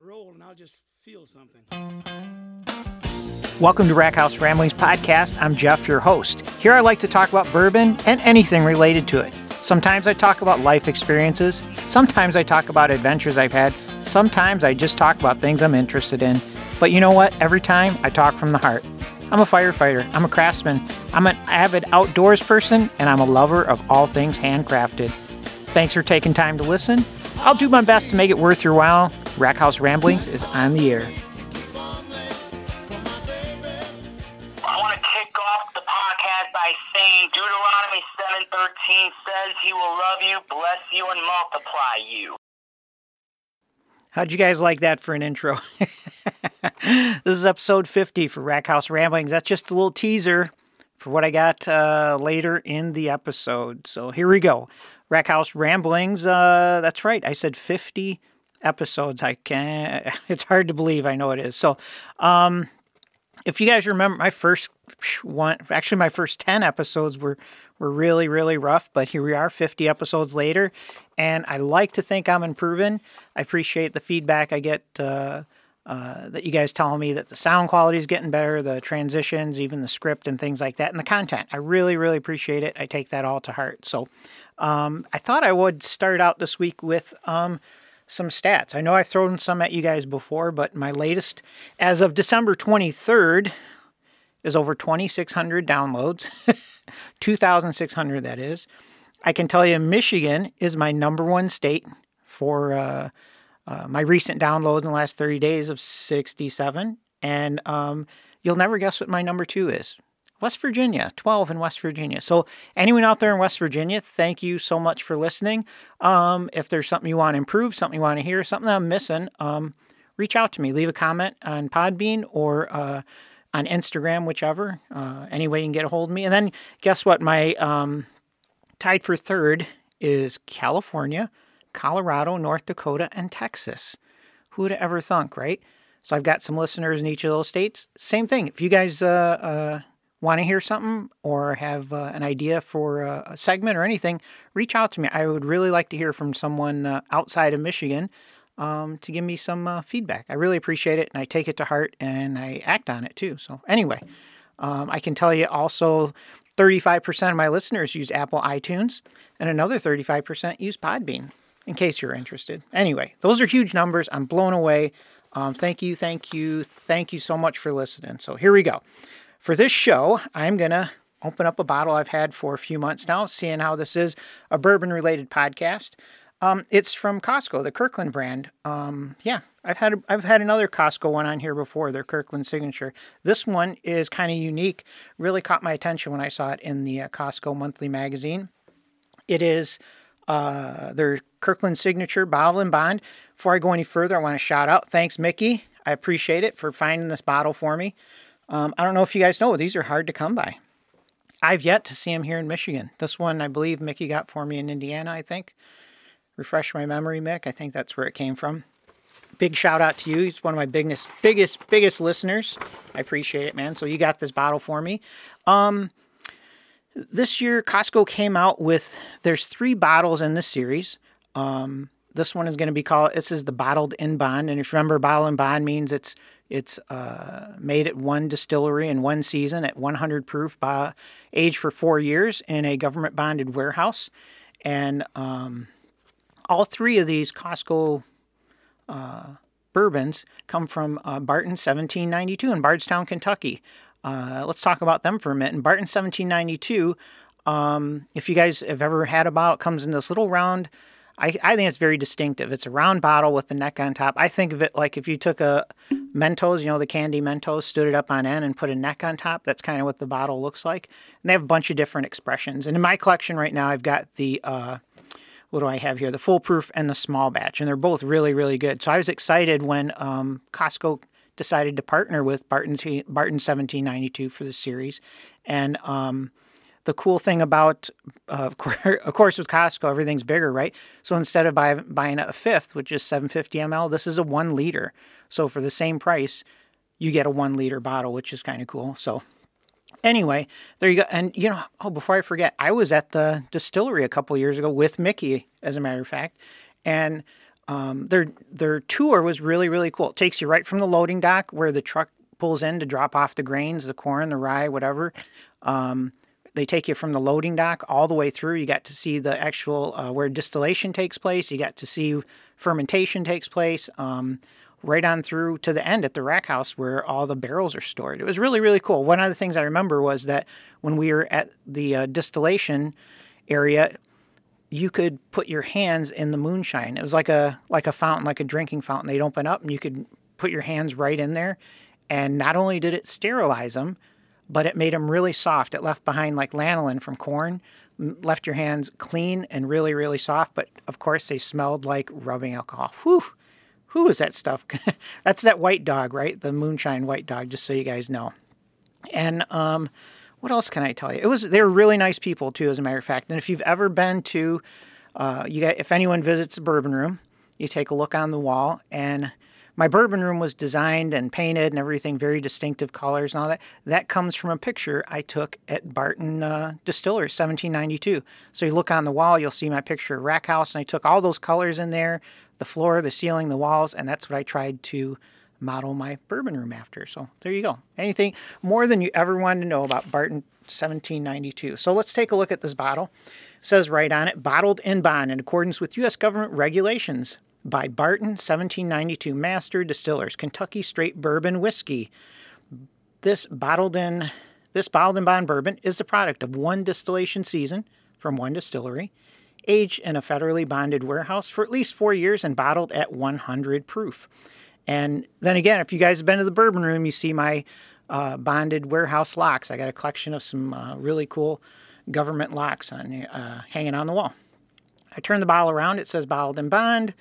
roll and I'll just feel something. Welcome to Rack House Ramblings Podcast. I'm Jeff, your host. Here I like to talk about bourbon and anything related to it. Sometimes I talk about life experiences, sometimes I talk about adventures I've had, sometimes I just talk about things I'm interested in. But you know what? Every time I talk from the heart. I'm a firefighter, I'm a craftsman, I'm an avid outdoors person, and I'm a lover of all things handcrafted. Thanks for taking time to listen. I'll do my best to make it worth your while. Rack House Ramblings is on the air. I want to kick off the podcast by saying Deuteronomy 7:13 says he will love you, bless you, and multiply you. How'd you guys like that for an intro? this is episode 50 for Rackhouse Ramblings. That's just a little teaser for what I got uh, later in the episode. So here we go. Rackhouse Ramblings. Uh, that's right. I said 50 episodes. I can It's hard to believe. I know it is. So, um, if you guys remember, my first one, actually, my first 10 episodes were were really, really rough. But here we are, 50 episodes later, and I like to think I'm improving. I appreciate the feedback I get. Uh, uh, that you guys telling me that the sound quality is getting better, the transitions, even the script and things like that, and the content. I really, really appreciate it. I take that all to heart. So um, I thought I would start out this week with um, some stats. I know I've thrown some at you guys before, but my latest, as of December 23rd, is over 2,600 downloads. 2,600, that is. I can tell you Michigan is my number one state for uh, uh, my recent downloads in the last 30 days of 67. And um, you'll never guess what my number two is. West Virginia, 12 in West Virginia. So, anyone out there in West Virginia, thank you so much for listening. Um, if there's something you want to improve, something you want to hear, something I'm missing, um, reach out to me. Leave a comment on Podbean or uh, on Instagram, whichever. Uh, any way you can get a hold of me. And then, guess what? My um, tied for third is California, Colorado, North Dakota, and Texas. Who would have ever thunk, right? So, I've got some listeners in each of those states. Same thing. If you guys, uh, uh want to hear something or have uh, an idea for a segment or anything, reach out to me. I would really like to hear from someone uh, outside of Michigan um, to give me some uh, feedback. I really appreciate it and I take it to heart and I act on it too. So, anyway, um, I can tell you also 35% of my listeners use Apple iTunes and another 35% use Podbean, in case you're interested. Anyway, those are huge numbers. I'm blown away. Um, thank you, thank you, thank you so much for listening. So, here we go. For this show, I'm going to open up a bottle I've had for a few months now, seeing how this is a bourbon related podcast. Um, it's from Costco, the Kirkland brand. Um, yeah, I've had I've had another Costco one on here before, their Kirkland signature. This one is kind of unique. Really caught my attention when I saw it in the uh, Costco monthly magazine. It is uh, their Kirkland signature bottled in bond. Before I go any further, I want to shout out thanks Mickey. I appreciate it for finding this bottle for me. Um, I don't know if you guys know, these are hard to come by. I've yet to see them here in Michigan. This one, I believe, Mickey got for me in Indiana, I think. Refresh my memory, Mick. I think that's where it came from. Big shout out to you. He's one of my biggest, biggest, biggest listeners. I appreciate it, man. So you got this bottle for me. Um, this year, Costco came out with there's three bottles in this series. Um, this one is going to be called. This is the bottled in bond, and if you remember, bottled in bond means it's it's uh, made at one distillery in one season at 100 proof, by, aged for four years in a government bonded warehouse. And um, all three of these Costco uh, bourbons come from uh, Barton 1792 in Bardstown, Kentucky. Uh, let's talk about them for a minute. In Barton 1792, um, if you guys have ever had a bottle, it comes in this little round I, I think it's very distinctive. It's a round bottle with the neck on top. I think of it like if you took a Mentos, you know, the candy Mentos, stood it up on end and put a neck on top. That's kind of what the bottle looks like. And they have a bunch of different expressions. And in my collection right now, I've got the, uh, what do I have here? The foolproof and the small batch. And they're both really, really good. So I was excited when um, Costco decided to partner with Barton, Barton 1792 for the series. And, um, the cool thing about, uh, of course, with Costco, everything's bigger, right? So instead of buy, buying a fifth, which is 750 ml, this is a one liter. So for the same price, you get a one liter bottle, which is kind of cool. So anyway, there you go. And you know, oh, before I forget, I was at the distillery a couple years ago with Mickey, as a matter of fact, and um, their their tour was really really cool. It takes you right from the loading dock where the truck pulls in to drop off the grains, the corn, the rye, whatever. Um, they take you from the loading dock all the way through. You got to see the actual uh, where distillation takes place. You got to see fermentation takes place. Um, right on through to the end at the rack house where all the barrels are stored. It was really really cool. One of the things I remember was that when we were at the uh, distillation area, you could put your hands in the moonshine. It was like a like a fountain, like a drinking fountain. They'd open up and you could put your hands right in there. And not only did it sterilize them, but it made them really soft. It left behind like lanolin from corn, left your hands clean and really, really soft. But of course, they smelled like rubbing alcohol. Whew, who is that stuff? That's that white dog, right? The moonshine white dog, just so you guys know. And um, what else can I tell you? It was they were really nice people too, as a matter of fact. And if you've ever been to, uh, you got if anyone visits the bourbon room, you take a look on the wall and my bourbon room was designed and painted and everything, very distinctive colors and all that. That comes from a picture I took at Barton uh, Distillers, 1792. So you look on the wall, you'll see my picture of Rack House, and I took all those colors in there the floor, the ceiling, the walls, and that's what I tried to model my bourbon room after. So there you go. Anything more than you ever wanted to know about Barton 1792. So let's take a look at this bottle. It says right on it, bottled in bond in accordance with U.S. government regulations by Barton 1792 Master Distillers, Kentucky Straight Bourbon Whiskey. This bottled in this bottled in bond bourbon is the product of one distillation season from one distillery, aged in a federally bonded warehouse for at least four years and bottled at 100 proof. And then again, if you guys have been to the bourbon room, you see my uh, bonded warehouse locks. I got a collection of some uh, really cool government locks on, uh, hanging on the wall. I turn the bottle around. It says bottled in bond.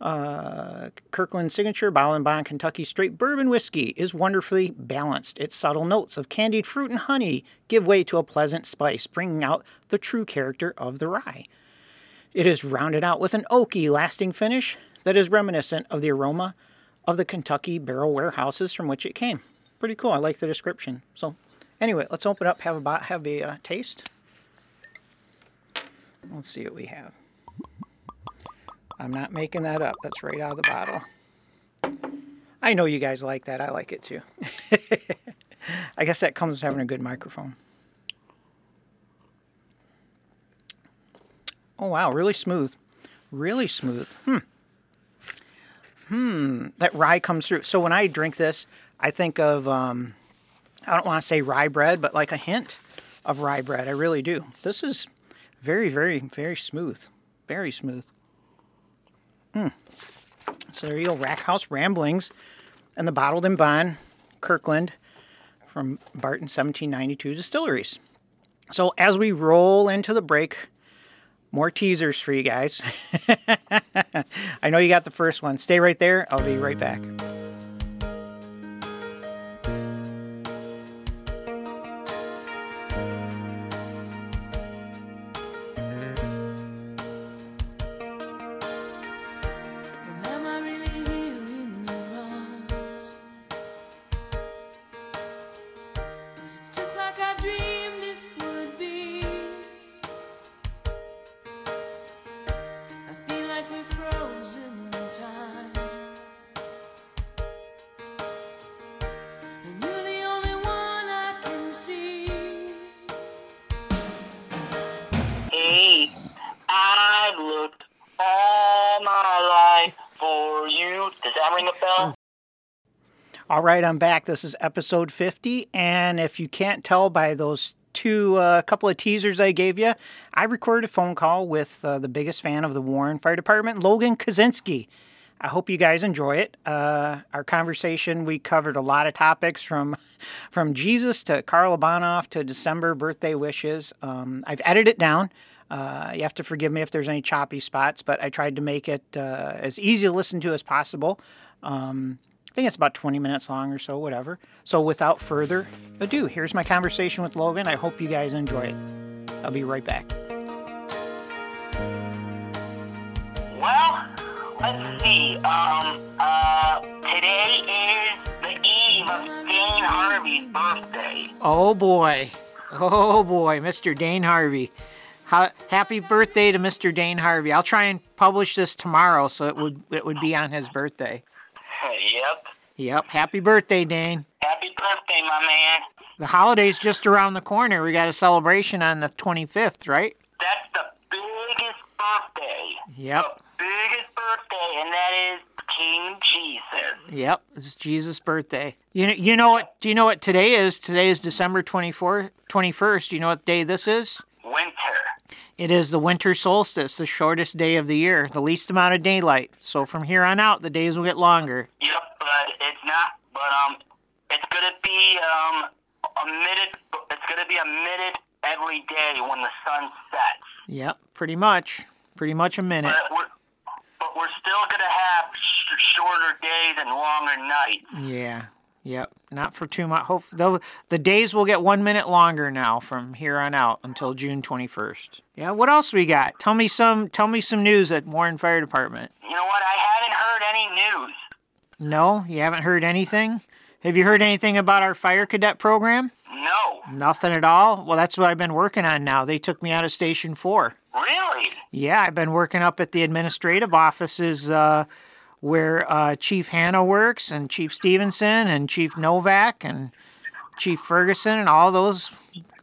Uh, Kirkland Signature Bottled in Bond Kentucky Straight Bourbon Whiskey is wonderfully balanced. Its subtle notes of candied fruit and honey give way to a pleasant spice, bringing out the true character of the rye. It is rounded out with an oaky, lasting finish that is reminiscent of the aroma of the Kentucky barrel warehouses from which it came. Pretty cool. I like the description. So, anyway, let's open up, have a have a uh, taste. Let's see what we have. I'm not making that up. That's right out of the bottle. I know you guys like that. I like it too. I guess that comes with having a good microphone. Oh wow, really smooth. Really smooth. Hmm. Hmm. That rye comes through. So when I drink this, I think of um, I don't want to say rye bread, but like a hint of rye bread. I really do. This is very, very, very smooth. Very smooth. Hmm. So there you go, Rack House Ramblings and the Bottled in Bond Kirkland from Barton 1792 Distilleries. So as we roll into the break, more teasers for you guys. I know you got the first one. Stay right there. I'll be right back. All right, I'm back. This is episode 50. And if you can't tell by those two uh, couple of teasers I gave you, I recorded a phone call with uh, the biggest fan of the Warren Fire Department, Logan Kaczynski. I hope you guys enjoy it. Uh, our conversation, we covered a lot of topics from from Jesus to Karla Bonoff to December birthday wishes. Um, I've edited it down. Uh, you have to forgive me if there's any choppy spots, but I tried to make it uh, as easy to listen to as possible. Um, I think it's about 20 minutes long or so, whatever. So without further ado, here's my conversation with Logan. I hope you guys enjoy it. I'll be right back. Well, let's see. Um, uh, today is the eve of Dane Harvey's birthday. Oh boy. Oh boy, Mr. Dane Harvey. Ha- happy birthday to Mr. Dane Harvey. I'll try and publish this tomorrow so it would it would be on his birthday. Yep. Yep. Happy birthday, Dane. Happy birthday, my man. The holiday's just around the corner. We got a celebration on the 25th, right? That's the biggest birthday. Yep. The biggest birthday, and that is King Jesus. Yep. It's Jesus' birthday. You know, you know what? Do you know what today is? Today is December 24th, 21st. Do you know what day this is? Winter. It is the winter solstice, the shortest day of the year, the least amount of daylight. So from here on out, the days will get longer. Yep, but it's not. But um, it's gonna be um a minute. It's gonna be a minute every day when the sun sets. Yep, pretty much. Pretty much a minute. But we're but we're still gonna have sh- shorter days and longer nights. Yeah. Yep. Not for too much. Hope though the days will get one minute longer now from here on out until June 21st. Yeah. What else we got? Tell me some. Tell me some news at Warren Fire Department. You know what? I haven't heard any news. No, you haven't heard anything. Have you heard anything about our fire cadet program? No. Nothing at all. Well, that's what I've been working on now. They took me out of Station Four. Really? Yeah, I've been working up at the administrative offices uh, where uh, Chief Hanna works, and Chief Stevenson, and Chief Novak, and Chief Ferguson, and all those,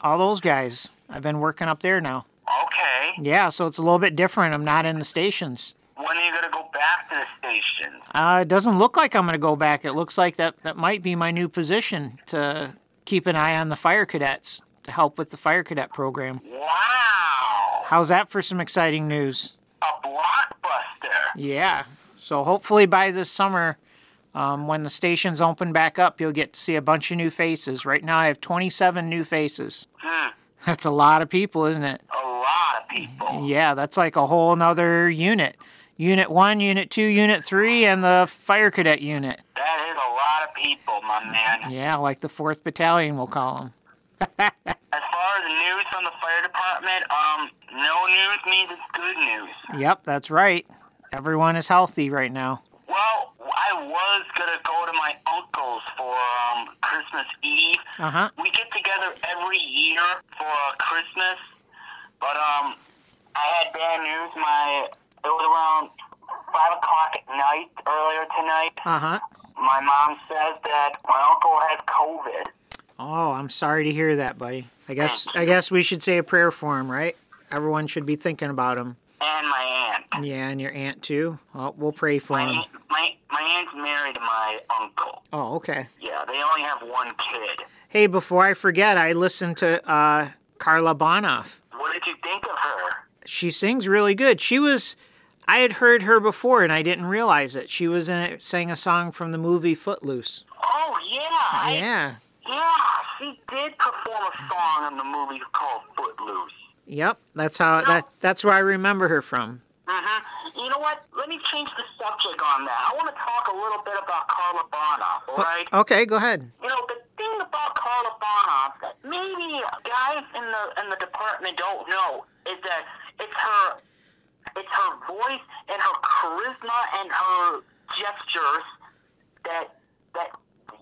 all those guys. I've been working up there now. Okay. Yeah, so it's a little bit different. I'm not in the stations. When are you gonna go back to the station? Uh, it doesn't look like I'm going to go back. It looks like that that might be my new position to keep an eye on the fire cadets to help with the fire cadet program. Wow. How's that for some exciting news? A blockbuster. Yeah. So hopefully by this summer, um, when the stations open back up, you'll get to see a bunch of new faces. Right now, I have 27 new faces. Hmm. That's a lot of people, isn't it? A lot of people. Yeah, that's like a whole nother unit. Unit 1, Unit 2, Unit 3, and the Fire Cadet Unit. That is a lot of people, my man. Yeah, like the 4th Battalion, we'll call them. As far as news from the fire department, um, no news means it's good news. Yep, that's right. Everyone is healthy right now. Well, I was gonna go to my uncle's for um Christmas Eve. Uh huh. We get together every year for uh, Christmas, but um, I had bad news. My it was around five o'clock at night earlier tonight. Uh huh. My mom says that my uncle has COVID. Oh, I'm sorry to hear that, buddy. I guess I guess we should say a prayer for him, right? Everyone should be thinking about him. And my aunt. Yeah, and your aunt too. Well, we'll pray for My, him. aunt- my my aunt's married to my uncle. Oh, okay. Yeah, they only have one kid. Hey, before I forget, I listened to uh, Karla Bonoff. What did you think of her? She sings really good. She was, I had heard her before and I didn't realize it. She was in it, sang a song from the movie Footloose. Oh yeah, I, Yeah. yeah. She did perform a song in the movie called Footloose. Yep. That's how that. That's where I remember her from. Mm-hmm. You know what? Let me change the subject on that. I want to talk a little bit about Karla Bonoff, all right? Okay, go ahead. You know, the thing about Karla Bonoff that maybe guys in the in the department don't know is that it's her it's her voice and her charisma and her gestures that that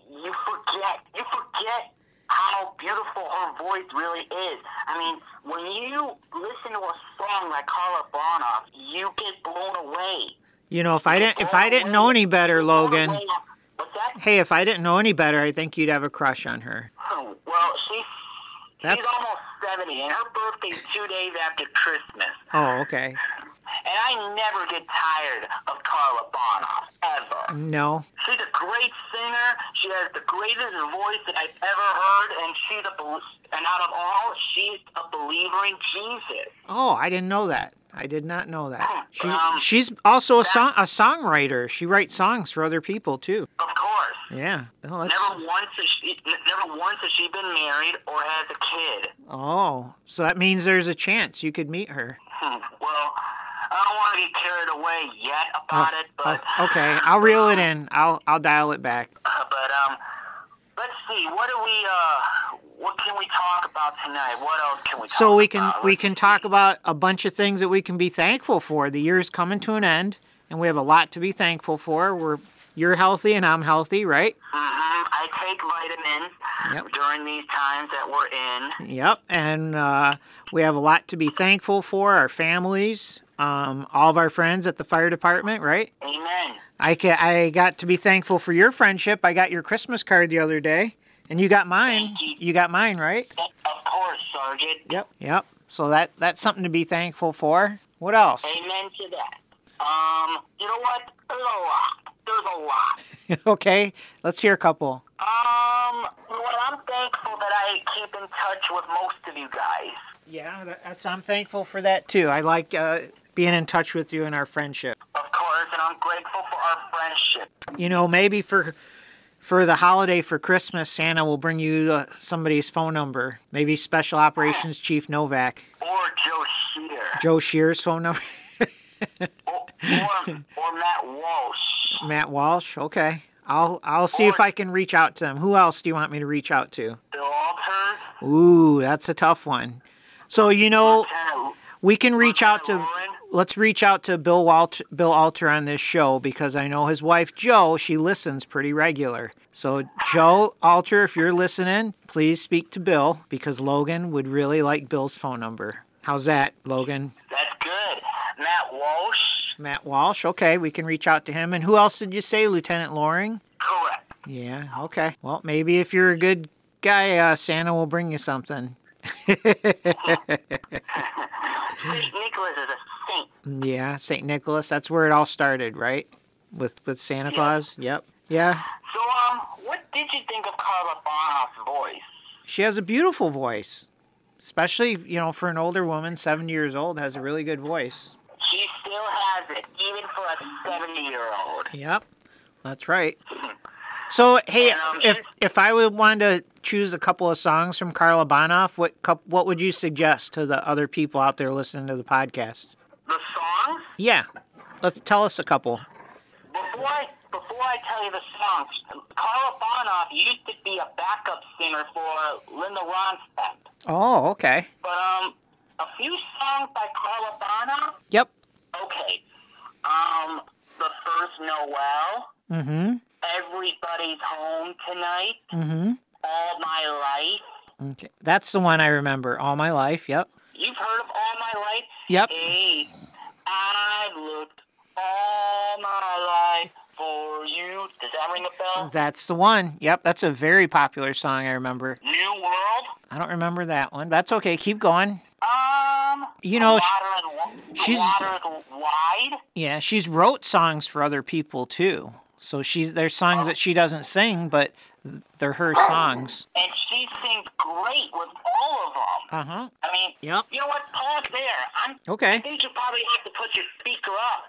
you forget. You forget how beautiful her voice really is. I mean, when you listen to a song like Karla Bonoff, you get blown away. You know, if I didn't, if I didn't know any better, Logan. Blown away. What's that? Hey, if I didn't know any better, I think you'd have a crush on her. Oh, Well, she's That's- she's almost seventy, and her birthday's two days after Christmas. Oh, okay. And I never get tired of Karla Bonoff ever. No. She's a great singer. She has the greatest voice that I've ever heard, and she's a and out of all, she's a believer in Jesus. Oh, I didn't know that. I did not know that. She, Um, she's also a song a songwriter. She writes songs for other people too. Of course. Yeah. Oh, Never once has she never once has she been married or has a kid. oh, so that means there's a chance you could meet her. Hmm, Well, I don't want to get carried away yet about it, but Oh, okay, I'll reel it in. I'll I'll dial it back. Uh, but um, let's see. What do we uh, what can we talk about tonight? What else can we? So we can about? we Let's can see. talk about a bunch of things that we can be thankful for. The year's coming to an end, and we have a lot to be thankful for. We're you're healthy and I'm healthy, right? Mm-hmm. I I take vitamins Yep. during these times that we're in. Yep, and uh, we have a lot to be thankful for. Our families, um, all of our friends at the fire department, right? Amen. I ca- I got to be thankful for your friendship. I got your Christmas card the other day, and you got mine. You. You got mine, right? Of course, Sergeant. Yep. Yep. So that that's something to be thankful for. What else? Amen to that. Um, you know what? There's a lot. There's a lot. okay, let's hear a couple. Um, what? I'm thankful that I keep in touch with most of you guys. Yeah, that's I'm thankful for that too. I like uh, being in touch with you and our friendship. Of course, and I'm grateful for our friendship. You know, maybe for for the holiday for Christmas, Santa will bring you uh, somebody's phone number. Maybe Special Operations Chief Novak, Or Joe Shear. Joe Shear's phone number, Or, or, or Matt Walsh. Matt Walsh. Okay, I'll I'll see if I can reach out to them. Who else do you want me to reach out to? Bill Alters. Ooh, that's a tough one. So you know, we can reach out to. Let's reach out to Bill Walt, Bill Alter on this show because I know his wife Joe. She listens pretty regular. So Joe Alter, if you're listening, please speak to Bill because Logan would really like Bill's phone number. How's that, Logan? That's good. Matt Walsh. Matt Walsh. Okay, we can reach out to him. And who else did you say, Lieutenant Loring? Correct. Yeah. Okay. Well, maybe if you're a good guy, uh, Santa will bring you something. Nicholas is a saint. Yeah, Saint Nicholas. That's where it all started, right? With with Santa Claus. Yep. Yeah. So, um, what did you think of Karla Bonoff's voice? She has a beautiful voice, especially you know for an older woman, seventy years old, has a really good voice. She still has it, even for a 70 year old. Yep, that's right. So hey, And, um, if if I would want to choose a couple of songs from Karla Bonoff, what what would you suggest to the other people out there listening to the podcast? The songs? Yeah, let's tell us a couple. Before I, before I tell you the songs, Karla Bonoff used to be a backup singer for Linda Ronstadt. Oh, okay. But, um, a few songs by Karla Bonoff? Yep. Okay. Um, The First Noel, Mm-hmm. Everybody's Home Tonight, Mm-hmm. All My Life. Okay, that's the one I remember all my life. Yep. You've heard of All My Life? Yep. Hey, I've looked all my life for you. Does that ring a bell? That's the one. Yep, that's a very popular song. I remember. New World? I don't remember that one. That's okay. Keep going. Um, You know, sh- water she's- wide. Yeah, she's wrote songs for other people too. So she's there's songs that she doesn't sing, but they're her songs. And she sings great with all of them. Uh huh. I mean, Yep. you know what? Pause there. I'm, I Okay. think you probably have to put your speaker up.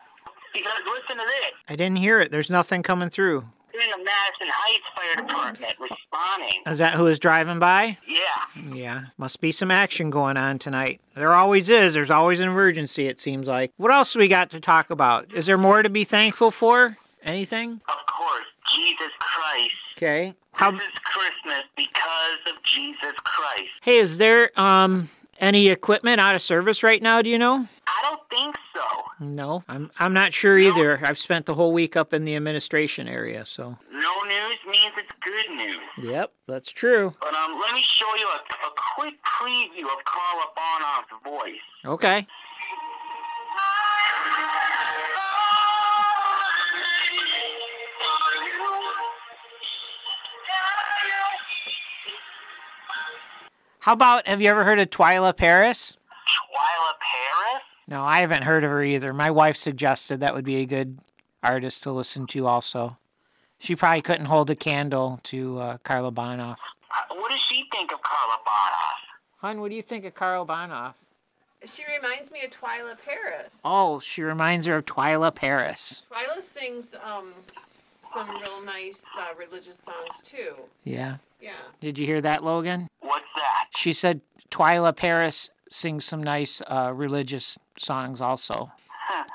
Because listen to this. I didn't hear it. There's nothing coming through. In the Madison Heights Fire Department responding. Is that who is driving by? Yeah. Yeah, must be some action going on tonight. There always is. There's always an emergency, it seems like. What else we got to talk about? Is there more to be thankful for? Anything? Of course, Jesus Christ. Okay. How This is Christmas because of Jesus Christ. Hey, is there um any equipment out of service right now, do you know? I don't think so. No. I'm I'm not sure either. I've spent the whole week up in the administration area, so. No news means it's good news. Yep, that's true. But um, let me show you a, a quick preview of Karla Bonoff's voice. Okay. How about have you ever heard of Twila Paris? Twila Paris? No, I haven't heard of her either. My wife suggested that would be a good artist to listen to also. She probably couldn't hold a candle to uh, Karla Bonoff. Uh, What does she think of Karla Bonoff? Hon, what do you think of Karla Bonoff? She reminds me of Twila Paris. Oh, she reminds her of Twila Paris. Twila sings um, some real nice uh, religious songs too. Yeah. Yeah. Did you hear that, Logan? What's that? She said Twila Paris sings some nice uh, religious songs also.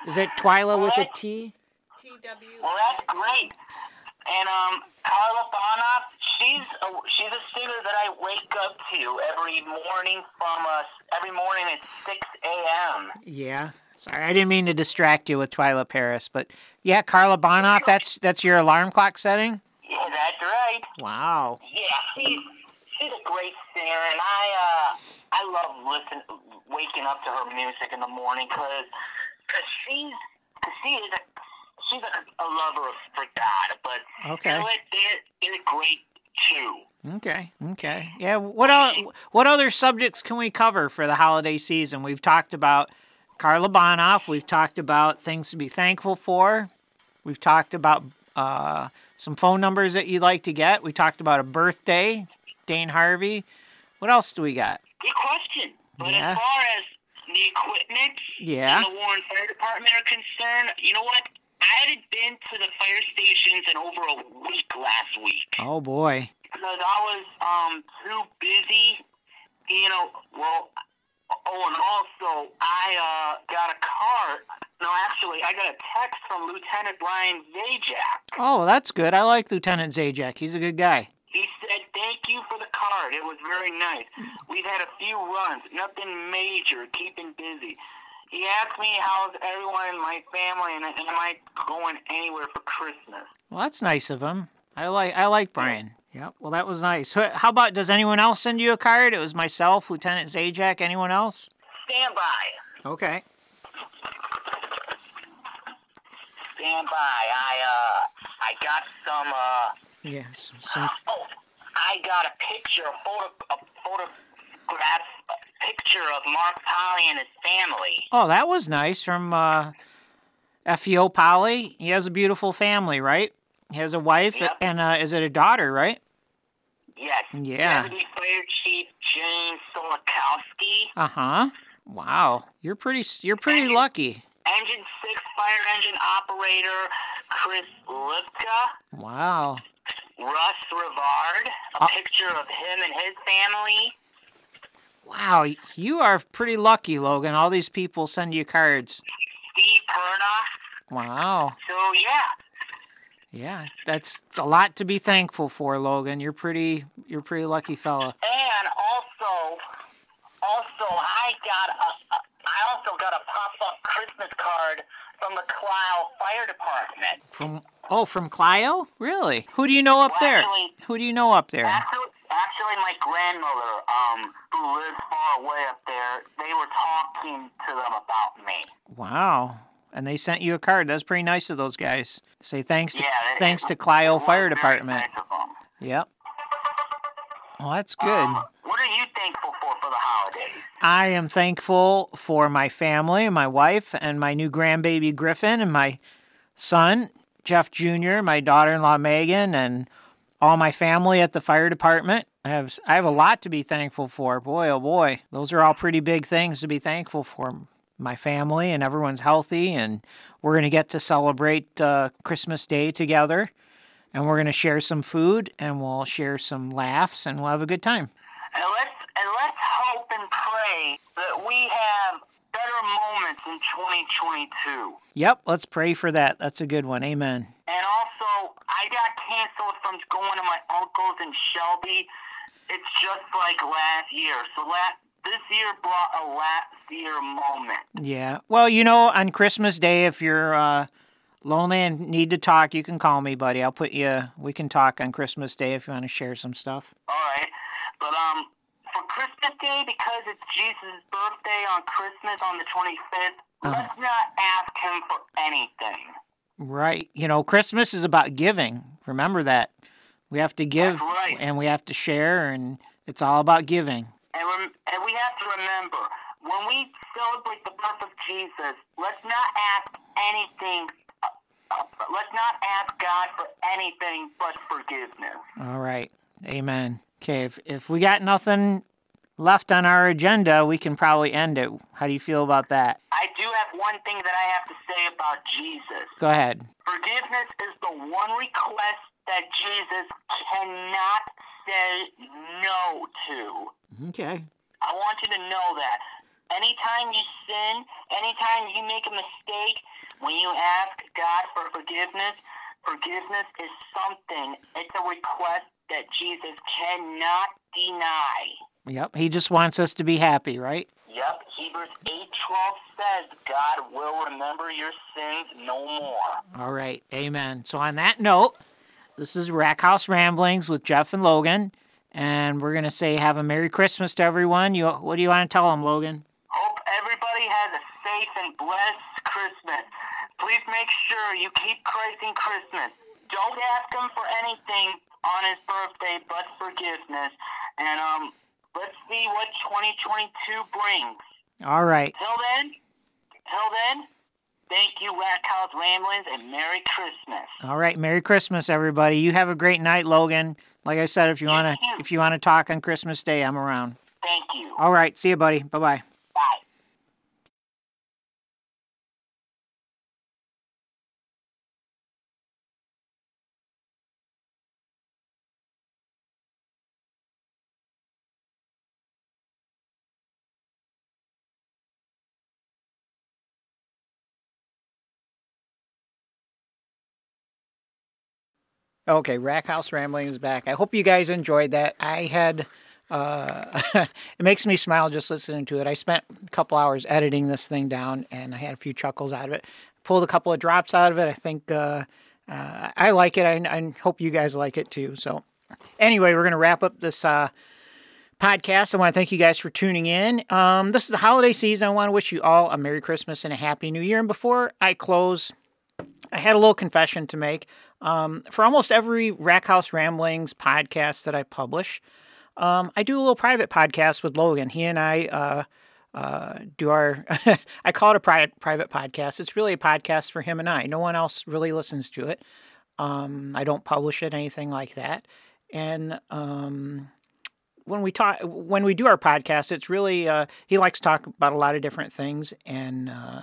Is it Twila with a T? T W. Well, that's great. And um, Karla Bonoff, she's a, she's a singer that I wake up to every morning from us. every morning at 6 a.m. Yeah. Sorry, I didn't mean to distract you with Twila Paris, but yeah, Karla Bonoff. That's that's your alarm clock setting. Yeah, that's right. Wow. Yeah, she's she's a great singer, and I uh I love listen waking up to her music in the morning because cause she's cause she is a she's a, a lover of for God, but Okay. you know? They're they're great too. Okay. Okay. Yeah. What el- What other subjects can we cover for the holiday season? We've talked about Karla Bonoff. We've talked about things to be thankful for. We've talked about uh, some phone numbers that you'd like to get. We talked about a birthday, Dane Harvey. What else do we got? Good question. But Yeah. as far as the equipment Yeah. and the Warren Fire Department are concerned, you know what? I hadn't been to the fire stations in over a week last week. Oh boy. because I was um too busy. You know, well, oh, and also I uh got a card. No, actually, I got a text from Lieutenant Brian Zajac. Oh, that's good. I like Lieutenant Zajac. He's a good guy. He said, "Thank you for the card. It was very nice. We've had a few runs, nothing major, keeping busy." He asked me how's everyone in my family and, and am I going anywhere for Christmas. Well, that's nice of him. I like I like Brian. Yep. Well, that was nice. How about does anyone else send you a card? It was myself, Lieutenant Zajac. Anyone else? Stand by. Okay. Stand by. I uh I got some uh Yes. Some, Oh, I got a picture, a photo, a photograph, a picture of Mark Polly and his family. oh, that was nice from uh, FEO Polly. He has a beautiful family, right? He has a wife Yep. and uh, is it a daughter, right? Yes. Yeah. Deputy Fire Chief James Solakowski. Uh huh. Wow. You're pretty. You're pretty you. lucky. Engine Six Fire Engine Operator Chris Lipka, Wow. Russ Rivard, a Uh- picture of him and his family. Wow. You are pretty lucky, Logan. All these people send you cards. Steve Perna. Wow. So yeah, Yeah, that's a lot to be thankful for, Logan. You're pretty. You're pretty lucky fella. And also, also I got a, I also got a pop-up Christmas card from the Clisle Fire Department. From oh, from Clio? Really? Who do you know up Well, there? actually- Who do you know up there? Actually, actually, my grandmother, um, who lives far away up there, they were talking to them about me. Wow. And they sent you a card. That's pretty nice of those guys. Say thanks to Yeah. thanks it- to Clio Fire Department. nice. Yep. Well, that's good. Um, what are you thankful for for the holidays? I am thankful for my family, my wife, and my new grandbaby Griffin, and my son Jeff Jr., my daughter-in-law Megan, and all my family at the fire department. I have I have a lot to be thankful for. Boy, oh boy, those are all pretty big things to be thankful for. My family and everyone's healthy, and we're gonna get to celebrate uh, Christmas Day together, and we're gonna share some food, and we'll share some laughs, and we'll have a good time. And let's and let's hope and pray that we have better moments in 2022. Yep, let's pray for that. That's a good one. Amen. And also, I got canceled from going to my uncle's in Shelby. It's just like last year. So la- this year brought a last year moment. Yeah. Well, you know, on Christmas Day, if you're uh, lonely and need to talk, you can call me, buddy. I'll put you. We can talk on Christmas Day if you want to share some stuff. All right, but um, for Christmas Day, because it's Jesus' birthday on Christmas on the 25th, Uh-huh. let's not ask him for anything. Right. You know, Christmas is about giving. Remember that. We have to give right. and we have to share, and it's all about giving. And, rem- and we have to remember, when we celebrate the birth of Jesus, let's not ask anything. Uh, uh, let's not ask God for anything but forgiveness. All right. Amen. Okay. If, if we got nothing left on our agenda, we can probably end it. How do you feel about that? I do have one thing that I have to say about Jesus. Go ahead. Forgiveness is the one request that Jesus cannot say no to. Okay. I want you to know that. Anytime you sin, anytime you make a mistake, when you ask God for forgiveness, forgiveness is something, it's a request that Jesus cannot deny. Yep. He just wants us to be happy, right? Yep, Hebrews 8.12 says God will remember your sins no more. All right. Amen. So, on that note, This is Rack House Ramblings with Jeff and Logan, and we're gonna say have a Merry Christmas to everyone. You, what do you want to tell them, Logan? Hope everybody has a safe and blessed Christmas. Please make sure you keep Christ in Christmas. Don't ask him for anything on his birthday but forgiveness. And um, let's see what 2022 brings. All right. Till then, till then, thank you, Rack House Ramblings, and Merry Christmas. All right, Merry Christmas, everybody. You have a great night, Logan. Like I said, if you wanna if you wanna talk on Christmas Day, I'm around. Thank you. All right, see you, buddy. Bye bye. Okay, Rack House Rambling is back. I hope you guys enjoyed that. I had uh, it makes me smile just listening to it. I spent a couple hours editing this thing down, and I had a few chuckles out of it. Pulled a couple of drops out of it. I think uh, uh, I like it. I, I hope you guys like it too. So, anyway, we're gonna wrap up this uh, podcast. I want to thank you guys for tuning in. Um, this is the holiday season. I want to wish you all a Merry Christmas and a Happy New Year. And before I close, I had a little confession to make. Um, for almost every Rack House Ramblings podcast that I publish, um, I do a little private podcast with Logan. He and I uh, uh, do our, I call it a private private podcast. It's really a podcast for him and I. No one else really listens to it. Um, I don't publish it, anything like that. And um, when we talk, when we do our podcast, it's really uh, he likes to talk about a lot of different things, and uh,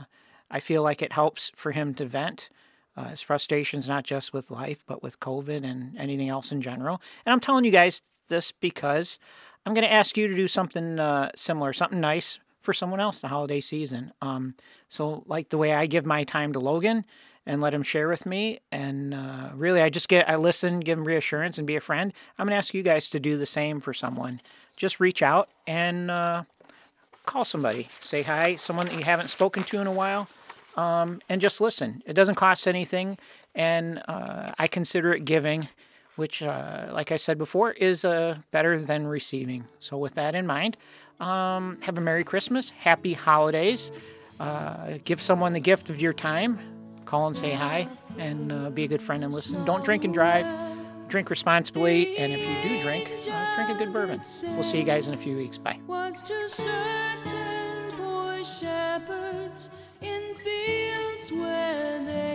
I feel like it helps for him to vent uh, his frustrations, not just with life, but with COVID and anything else in general. And I'm telling you guys this because I'm going to ask you to do something uh, similar, something nice for someone else the holiday season. Um, so, like the way I give my time to Logan and let him share with me, and uh, really, I just get I listen, give him reassurance, and be a friend. I'm going to ask you guys to do the same for someone. Just reach out and uh, call somebody, say hi, someone that you haven't spoken to in a while um, and just listen. It doesn't cost anything, and uh, I consider it giving, which, uh, like I said before, is uh, better than receiving. So, with that in mind, um, have a Merry Christmas, Happy Holidays. Uh, give someone the gift of your time. Call and say hi, and uh, be a good friend and listen. Don't drink and drive. Drink responsibly, and if you do drink, uh, drink a good bourbon. We'll see you guys in a few weeks. Bye. In fields where they